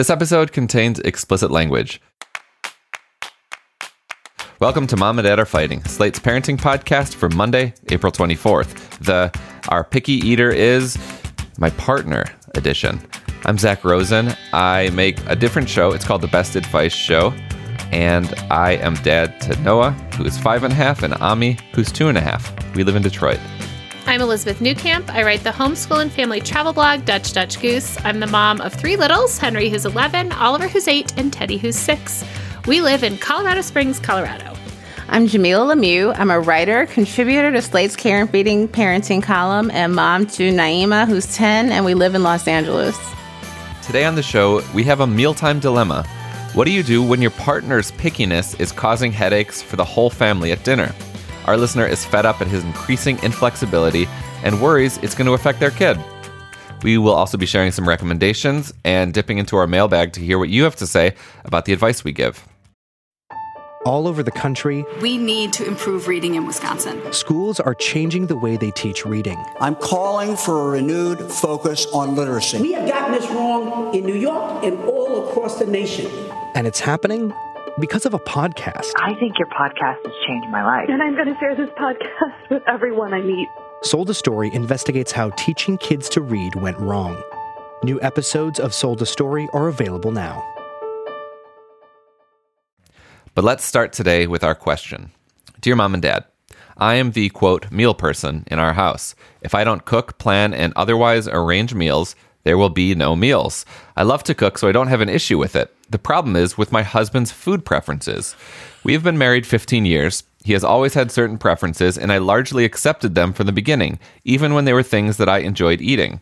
This episode contains explicit language. Welcome to Mom and Dad Are Fighting, Slate's parenting podcast for Monday, April 24th. The Our Picky Eater is My Partner edition. I'm Zak Rosen. I make a different show. It's called The Best Advice Show. And I am dad to Noah, who is five and a half, and Ami, who's two and a half. We live in Detroit. I'm Elizabeth Newcamp. I write the homeschool and family travel blog, Dutch Dutch Goose. I'm the mom of three littles Henry, who's 11, Oliver, who's 8, and Teddy, who's 6. We live in Colorado Springs, Colorado. I'm Jamilah Lemieux. I'm a writer, contributor to Slate's Care and Feeding Parenting column, and mom to Naima, who's 10, and we live in Los Angeles. Today on the show, we have a mealtime dilemma. What do you do when your partner's pickiness is causing headaches for the whole family at dinner? Our listener is fed up at his increasing inflexibility and worries it's going to affect their kid. We will also be sharing some recommendations and dipping into our mailbag to hear what you have to say about the advice we give. All over the country, We need to improve reading in Wisconsin. schools are changing the way they teach reading. I'm calling for a renewed focus on literacy. We have gotten this wrong in New York and all across the nation. And it's happening because of a podcast. I think your podcast has changed my life. And I'm going to share this podcast with everyone I meet. Sold a Story investigates how teaching kids to read went wrong. New episodes of Sold a Story are available now. But let's start today with our question Dear mom and dad, I am the quote meal person in our house. If I don't cook, plan, and otherwise arrange meals, there will be no meals. I love to cook, so I don't have an issue with it. The problem is with my husband's food preferences. We have been married 15 years. He has always had certain preferences, and I largely accepted them from the beginning, even when they were things that I enjoyed eating.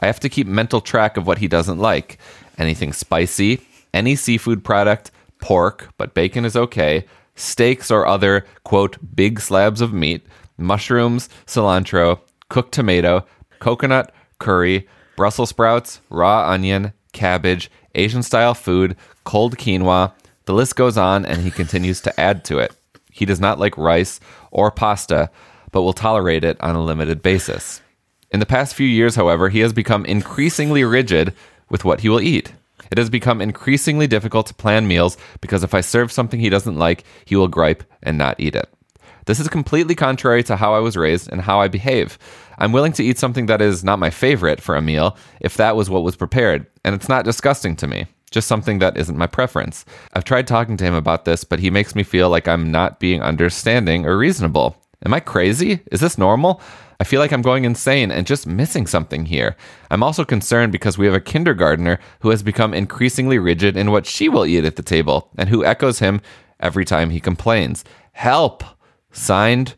I have to keep mental track of what he doesn't like anything spicy, any seafood product, pork, but bacon is okay, steaks or other, quote, big slabs of meat, mushrooms, cilantro, cooked tomato, coconut, curry, Brussels sprouts, raw onion, cabbage, Asian style food, cold quinoa. The list goes on, and he continues to add to it. He does not like rice or pasta, but will tolerate it on a limited basis. In the past few years, however, he has become increasingly rigid with what he will eat. It has become increasingly difficult to plan meals because if I serve something he doesn't like, he will gripe and not eat it. This is completely contrary to how I was raised and how I behave. I'm willing to eat something that is not my favorite for a meal if that was what was prepared, and it's not disgusting to me, just something that isn't my preference. I've tried talking to him about this, but he makes me feel like I'm not being understanding or reasonable. Am I crazy? Is this normal? I feel like I'm going insane and just missing something here. I'm also concerned because we have a kindergartner who has become increasingly rigid in what she will eat at the table and who echoes him every time he complains. Help! Signed,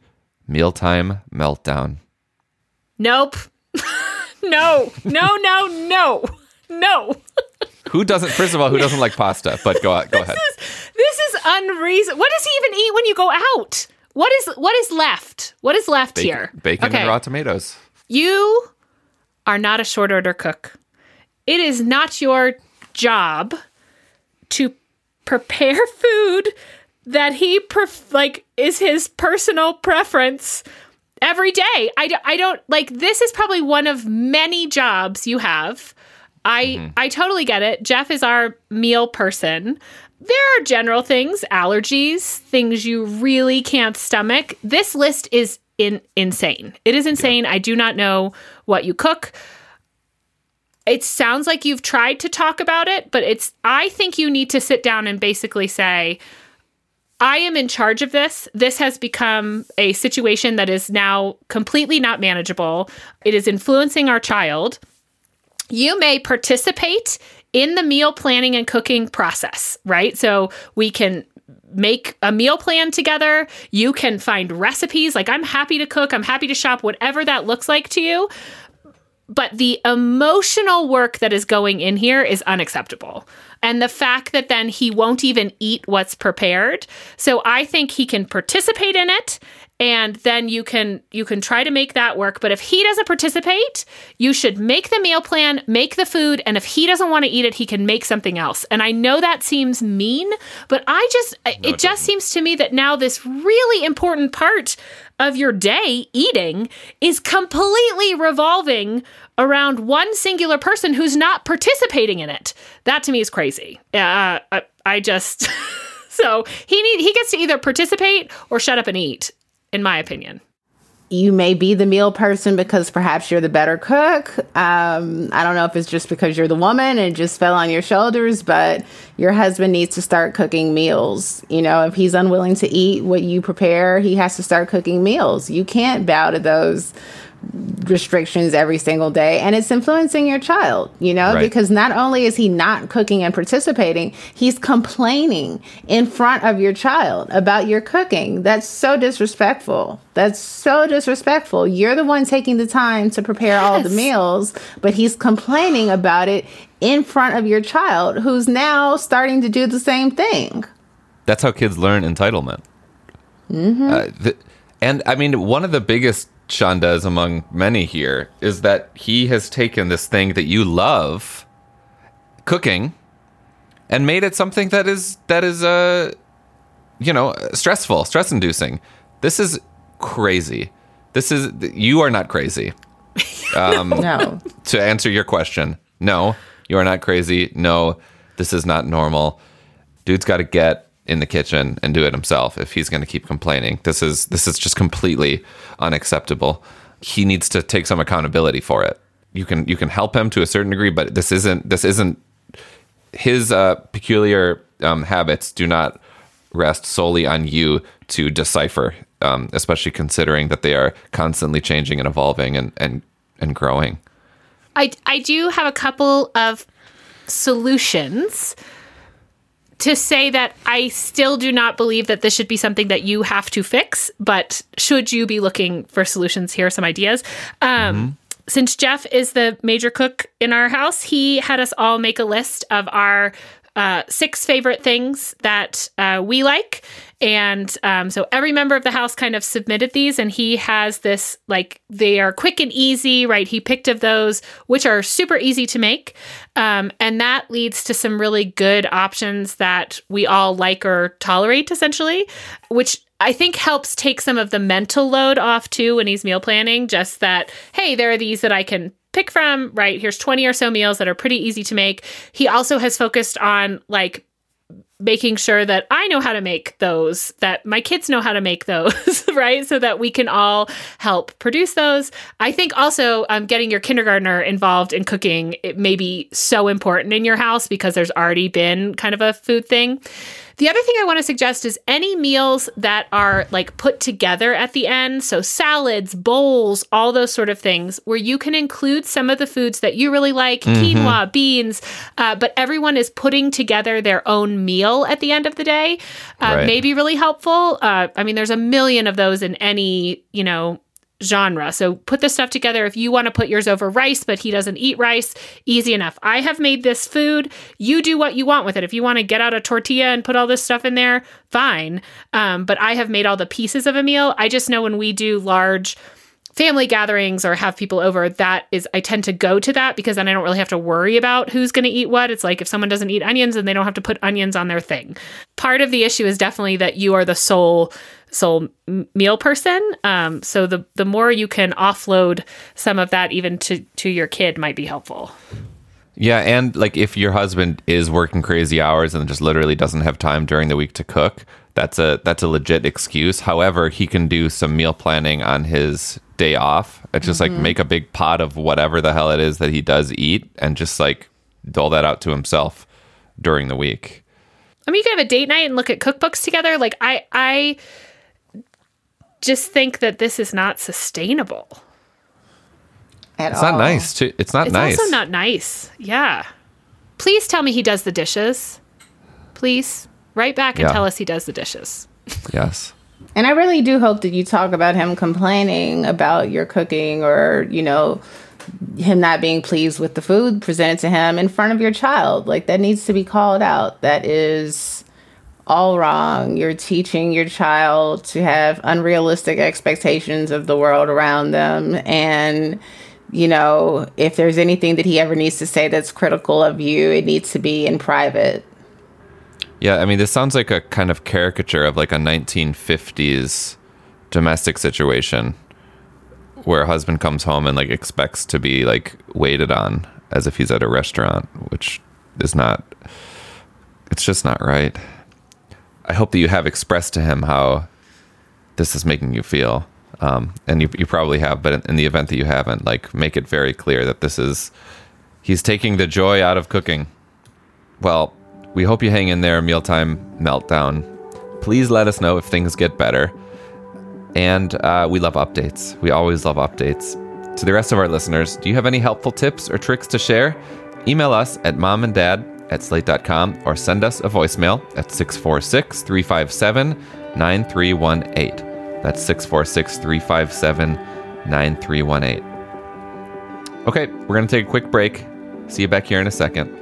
Mealtime Meltdown. Nope. no, no, no, no, no. Who doesn't, first of all, who doesn't like pasta? But go, out. go ahead. This is unreasonable. What does he even eat when you go out? What is what is left? What is left Bacon, here? bacon Okay. and raw tomatoes. You are not a short order cook. It is not your job to prepare food that he pref- like is his personal preference every day. I, d- I don't like this is probably one of many jobs you have. I mm-hmm. I totally get it. Jeff is our meal person. There are general things, allergies, things you really can't stomach. This list is in insane. It is insane. I do not know what you cook. It sounds like you've tried to talk about it, but it's I think you need to sit down and basically say I am in charge of this. This has become a situation that is now completely not manageable. It is influencing our child. You may participate in the meal planning and cooking process, right? So we can make a meal plan together. You can find recipes. Like, I'm happy to cook, I'm happy to shop, whatever that looks like to you but the emotional work that is going in here is unacceptable. And the fact that then he won't even eat what's prepared. So I think he can participate in it and then you can you can try to make that work. But if he doesn't participate you should make the meal plan make the food. And if he doesn't want to eat it he can make something else. And i know that seems mean but i just it just seems to me that now this really important part of your day eating is completely revolving around one singular person who's not participating in it. That to me is crazy. Uh, I, I just so he need he gets to either participate or shut up and eat, in my opinion you may be the meal person because perhaps you're the better cook. Um, I don't know if it's just because you're the woman and just fell on your shoulders, but your husband needs to start cooking meals. You know, if he's unwilling to eat what you prepare, he has to start cooking meals. You can't bow to those restrictions every single day and it's influencing your child you know right. because not only is he not cooking and participating he's complaining in front of your child about your cooking that's so disrespectful that's so disrespectful you're the one taking the time to prepare yes. all the meals but he's complaining about it in front of your child who's now starting to do the same thing that's how kids learn entitlement mm-hmm. uh, the, and i mean one of the biggest Sean does among many here is that he has taken this thing that you love, cooking, and made it something that is that is uh you know stressful, stress inducing. This is crazy. This is you are not crazy. Um, no. To answer your question, no, you are not crazy. No, this is not normal. Dude's got to get in the kitchen and do it himself if he's going to keep complaining. This is this is just completely unacceptable. He needs to take some accountability for it. You can you can help him to a certain degree, but this isn't this isn't his uh, peculiar um, habits do not rest solely on you to decipher, um, especially considering that they are constantly changing and evolving and and and growing. I I do have a couple of solutions to say that I still do not believe that this should be something that you have to fix, but should you be looking for solutions, here are some ideas. Um, mm-hmm. Since Jeff is the major cook in our house, he had us all make a list of our uh, six favorite things that uh, we like. And um, so every member of the house kind of submitted these, and he has this like they are quick and easy, right? He picked of those, which are super easy to make. Um, and that leads to some really good options that we all like or tolerate, essentially, which I think helps take some of the mental load off too when he's meal planning. Just that, hey, there are these that I can pick from, right? Here's 20 or so meals that are pretty easy to make. He also has focused on like making sure that I know how to make those, that my kids know how to make those, right? So that we can all help produce those. I think also um, getting your kindergartner involved in cooking it may be so important in your house because there's already been kind of a food thing. The other thing I want to suggest is any meals that are like put together at the end, so salads, bowls, all those sort of things, where you can include some of the foods that you really like, mm-hmm. quinoa, beans, uh, but everyone is putting together their own meal at the end of the day, uh, right. may be really helpful. Uh, I mean, there's a million of those in any, you know, genre. So put this stuff together. If you want to put yours over rice, but he doesn't eat rice, easy enough. I have made this food. You do what you want with it. If you want to get out a tortilla and put all this stuff in there, fine. Um, but I have made all the pieces of a meal. I just know when we do large family gatherings or have people over, that is, I tend to go to that because then I don't really have to worry about who's going to eat what. It's like if someone doesn't eat onions, and they don't have to put onions on their thing. Part of the issue is definitely that you are the sole sole meal person. Um, so the the more you can offload some of that even to to your kid might be helpful. Yeah, and like if your husband is working crazy hours and just literally doesn't have time during the week to cook, that's a that's a legit excuse. However, he can do some meal planning on his day off. It's just mm-hmm. like make a big pot of whatever the hell it is that he does eat and just like dole that out to himself during the week. I mean, you can have a date night and look at cookbooks together. Like I I just think that this is not sustainable. At it's all. not nice. Too. It's not it's nice. It's also not nice. Yeah. Please tell me he does the dishes. Please write back and yeah. tell us he does the dishes. yes. And I really do hope that you talk about him complaining about your cooking or, you know, him not being pleased with the food presented to him in front of your child. Like that needs to be called out. That is all wrong. You're teaching your child to have unrealistic expectations of the world around them. And, you know, if there's anything that he ever needs to say that's critical of you, it needs to be in private. Yeah, I mean, this sounds like a kind of caricature of like a 1950s domestic situation where a husband comes home and like expects to be like waited on as if he's at a restaurant, which is not. It's just not right. I hope that you have expressed to him how this is making you feel. Um, and you, you probably have, but in, in the event that you haven't, like make it very clear that this is he's taking the joy out of cooking. Well, we hope you hang in there, mealtime meltdown. Please let us know if things get better. And uh, we love updates. We always love updates. To the rest of our listeners, do you have any helpful tips or tricks to share? Email us at momanddad at slate.com or send us a voicemail at 646 357 9318. That's 646 357 9318. Okay, we're going to take a quick break. See you back here in a second.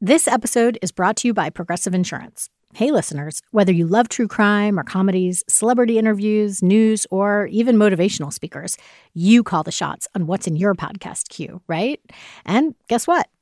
This episode is brought to you by Progressive Insurance. Hey, listeners, whether you love true crime or comedies, celebrity interviews, news, or even motivational speakers, you call the shots on what's in your podcast queue, right? And guess what?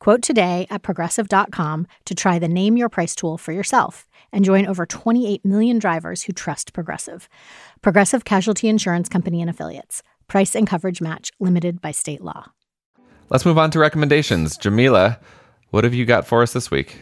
Quote today at progressive.com to try the Name Your Price tool for yourself and join over 28 million drivers who trust Progressive. Progressive Casualty Insurance Company and Affiliates. Price and coverage match limited by state law. Let's move on to recommendations. Jamilah, what have you got for us this week?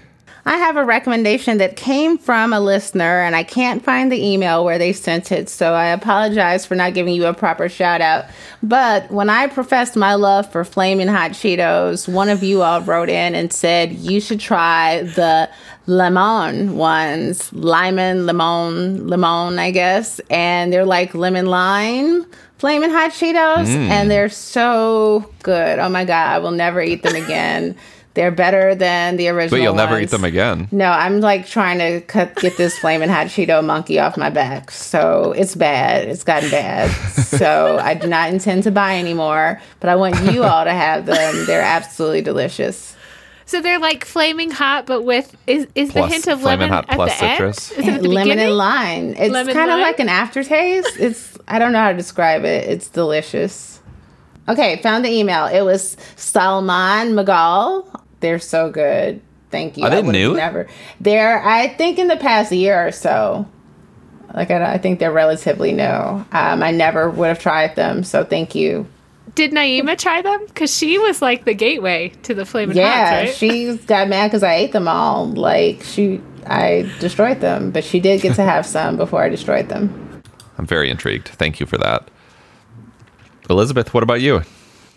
I have a recommendation that came from a listener, and I can't find the email where they sent it, so I apologize for not giving you a proper shout out. But when I professed my love for Flaming Hot Cheetos, one of you all wrote in and said you should try the lemon ones, lemon, lemon, lemon, I guess, and they're like lemon lime. Flaming hot Cheetos, Mm. and they're so good. Oh my God, I will never eat them again. They're better than the original. But you'll never eat them again. No, I'm like trying to cut get this flaming hot Cheeto monkey off my back. So it's bad. It's gotten bad. So I do not intend to buy anymore. But I want you all to have them. They're absolutely delicious. So they're like flaming hot, but with is is Plus- the hint of lemon hot at plus the citrus. end? Is it at the Lemon beginning? and lime. It's Lemon kind of like an aftertaste. It's I don't know how to describe it. It's delicious. Okay, found the email. It was Salman Magal. They're so good. Thank you. Are they I new? Never. They're I think in the past year or so. Like I, I think they're relatively new. Um, I never would have tried them. So thank you. Did Naima try them? Because she was like the gateway to the flaming Yeah, hots, right? she got mad because I ate them all. Like she, I destroyed them, but she did get to have some before I destroyed them. I'm very intrigued. Thank you for that. Elizabeth, what about you?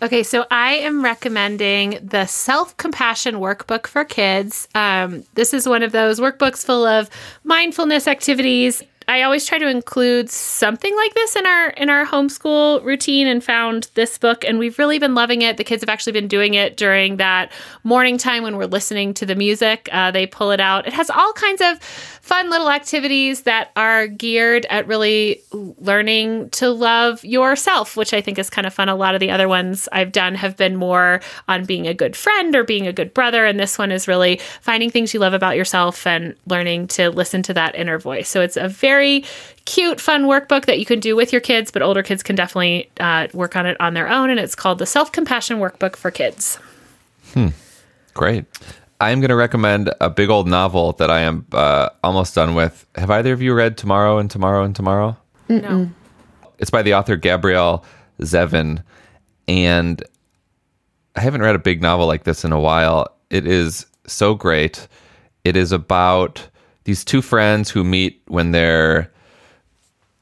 Okay, so I am recommending the Self Compassion Workbook for Kids. Um, this is one of those workbooks full of mindfulness activities. I always try to include something like this in our in our homeschool routine, and found this book, and we've really been loving it. The kids have actually been doing it during that morning time when we're listening to the music. Uh, they pull it out. It has all kinds of fun little activities that are geared at really learning to love yourself, which I think is kind of fun. A lot of the other ones I've done have been more on being a good friend or being a good brother. And this one is really finding things you love about yourself and learning to listen to that inner voice. So it's a very cute, fun workbook that you can do with your kids, but older kids can definitely uh, work on it on their own. And it's called the Self Compassion Workbook for Kids. Hmm. Great. I'm going to recommend a big old novel that I am uh, almost done with. Have either of you read Tomorrow and Tomorrow and Tomorrow? No. It's by the author Gabrielle Zevin. And I haven't read a big novel like this in a while. It is so great. It is about these two friends who meet when they're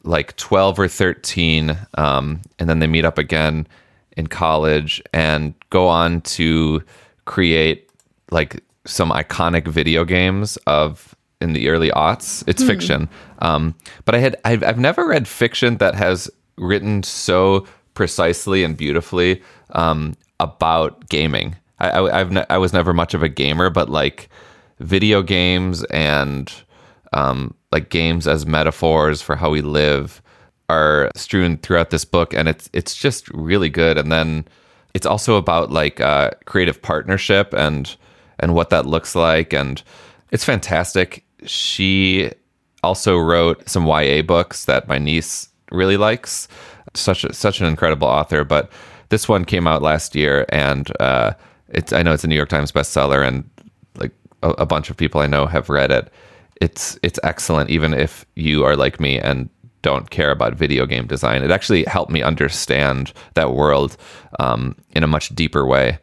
like 12 or 13, um, and then they meet up again in college and go on to create like some iconic video games of in the early aughts. It's fiction, um, but I had I've, I've never read fiction that has written so precisely and beautifully um, about gaming. I, I, I've ne- I was never much of a gamer, but like video games and um, like games as metaphors for how we live are strewn throughout this book, and it's it's just really good. And then it's also about like uh, creative partnership and and what that looks like, and it's fantastic. She also wrote some YA books that my niece really likes. Such a, such an incredible author, but this one came out last year, and uh, it's I know it's a New York Times bestseller, and like a, a bunch of people I know have read it. It's it's excellent, even if you are like me and don't care about video game design. It actually helped me understand that world um, in a much deeper way.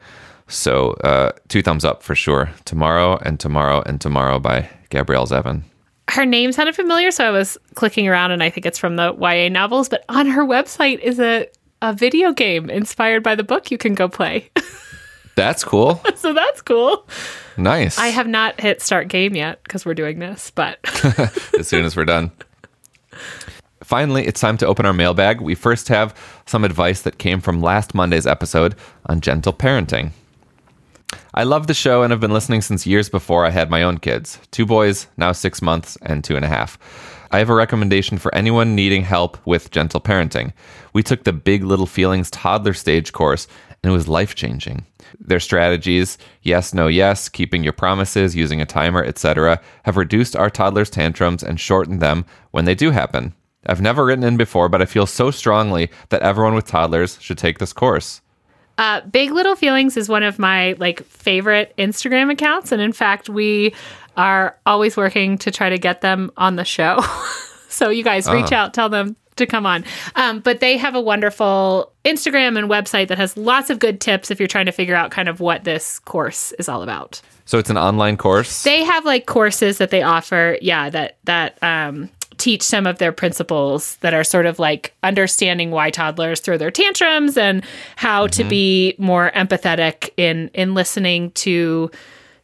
So, uh, two thumbs up for sure. Tomorrow and Tomorrow and Tomorrow by Gabrielle Zevin. Her name sounded familiar, so I was clicking around and I think it's from the YA novels, but on her website is a, a video game inspired by the book you can go play. That's cool. so that's cool. Nice. I have not hit start game yet because we're doing this, but as soon as we're done. Finally, it's time to open our mailbag. We first have some advice that came from last Monday's episode on gentle parenting. I love the show and have been listening since years before I had my own kids two boys, now six months and two and a half. I have a recommendation for anyone needing help with gentle parenting. We took the Big Little Feelings toddler stage course, and it was life changing. Their strategies, yes, no, yes, keeping your promises, using a timer, etc., have reduced our toddlers' tantrums and shortened them when they do happen. I've never written in before, but I feel so strongly that everyone with toddlers should take this course. Uh, Big Little Feelings is one of my like favorite Instagram accounts, and in fact, we are always working to try to get them on the show. so you guys reach Oh. out, tell them to come on. Um, but they have a wonderful Instagram and website that has lots of good tips if you're trying to figure out kind of what this course is all about. So it's an online course. They have like courses that they offer, yeah, that that um, teach some of their principles that are sort of like understanding why toddlers throw their tantrums and how to be more empathetic in in listening to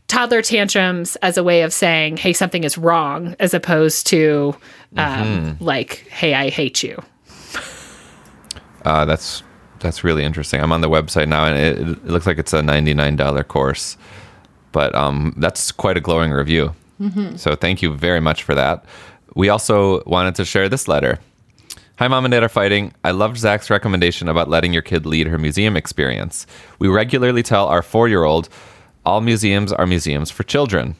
toddler tantrums as a way of saying, "Hey, something is wrong," as opposed to um, like, "Hey, I hate you." Uh, that's that's really interesting. I'm on the website now, and it, it looks like it's a $99 course, but um, that's quite a glowing review. So thank you very much for that. We also wanted to share this letter. Hi, mom and dad are fighting. I loved Zak's recommendation about letting your kid lead her museum experience. We regularly tell our four year old all museums are museums for children.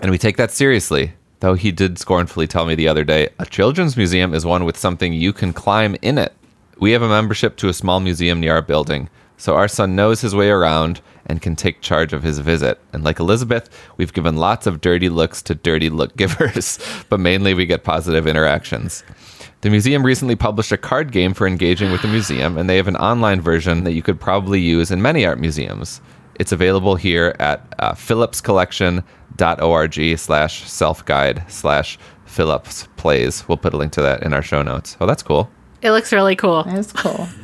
And we take that seriously. Though he did scornfully tell me the other day a children's museum is one with something you can climb in it. We have a membership to a small museum near our building, so our son knows his way around and can take charge of his visit. And like Elizabeth, we've given lots of dirty looks to dirty look givers, but mainly we get positive interactions. The museum recently published a card game for engaging with the museum, and they have an online version that you could probably use in many art museums. It's available here at uh, phillipscollection.org slash self-guide slash Phillips Plays. We'll put a link to that in our show notes. Oh, that's cool. It looks really cool. That's cool.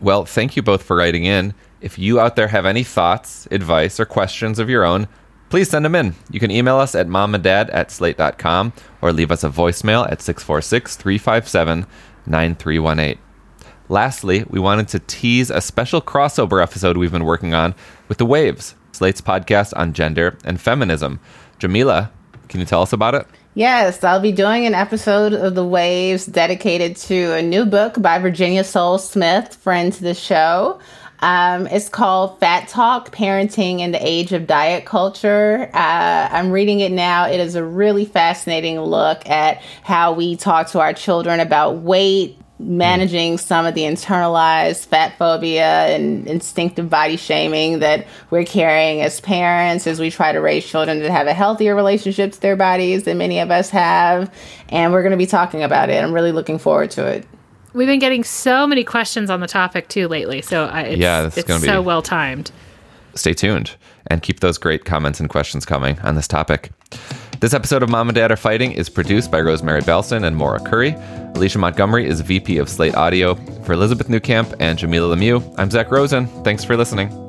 Well, thank you both for writing in. If you out there have any thoughts, advice, or questions of your own, please send them in. You can email us at momanddad at slate.com or leave us a voicemail at 646 357 9318. Lastly, we wanted to tease a special crossover episode we've been working on with The Waves, Slate's podcast on gender and feminism. Jamilah, can you tell us about it? Yes, I'll be doing an episode of The Waves dedicated to a new book by Virginia Sole-Smith, friend to the show. Um, it's called Fat Talk Parenting in the Age of Diet Culture. Uh, I'm reading it now. It is a really fascinating look at how we talk to our children about weight, managing some of the internalized fat phobia and instinctive body shaming that we're carrying as parents as we try to raise children to have a healthier relationship to their bodies than many of us have. And we're going to be talking about it. I'm really looking forward to it. We've been getting so many questions on the topic too lately, so I, it's, Yeah, this it's gonna be- so well timed. stay tuned and keep those great comments and questions coming on this topic. This episode of Mom and Dad Are Fighting is produced by Rosemary Belson and Maura Currie. Alicia Montgomery is VP of Slate Audio. For Elizabeth Newcamp and Jamilah Lemieux, I'm Zak Rosen. Thanks for listening.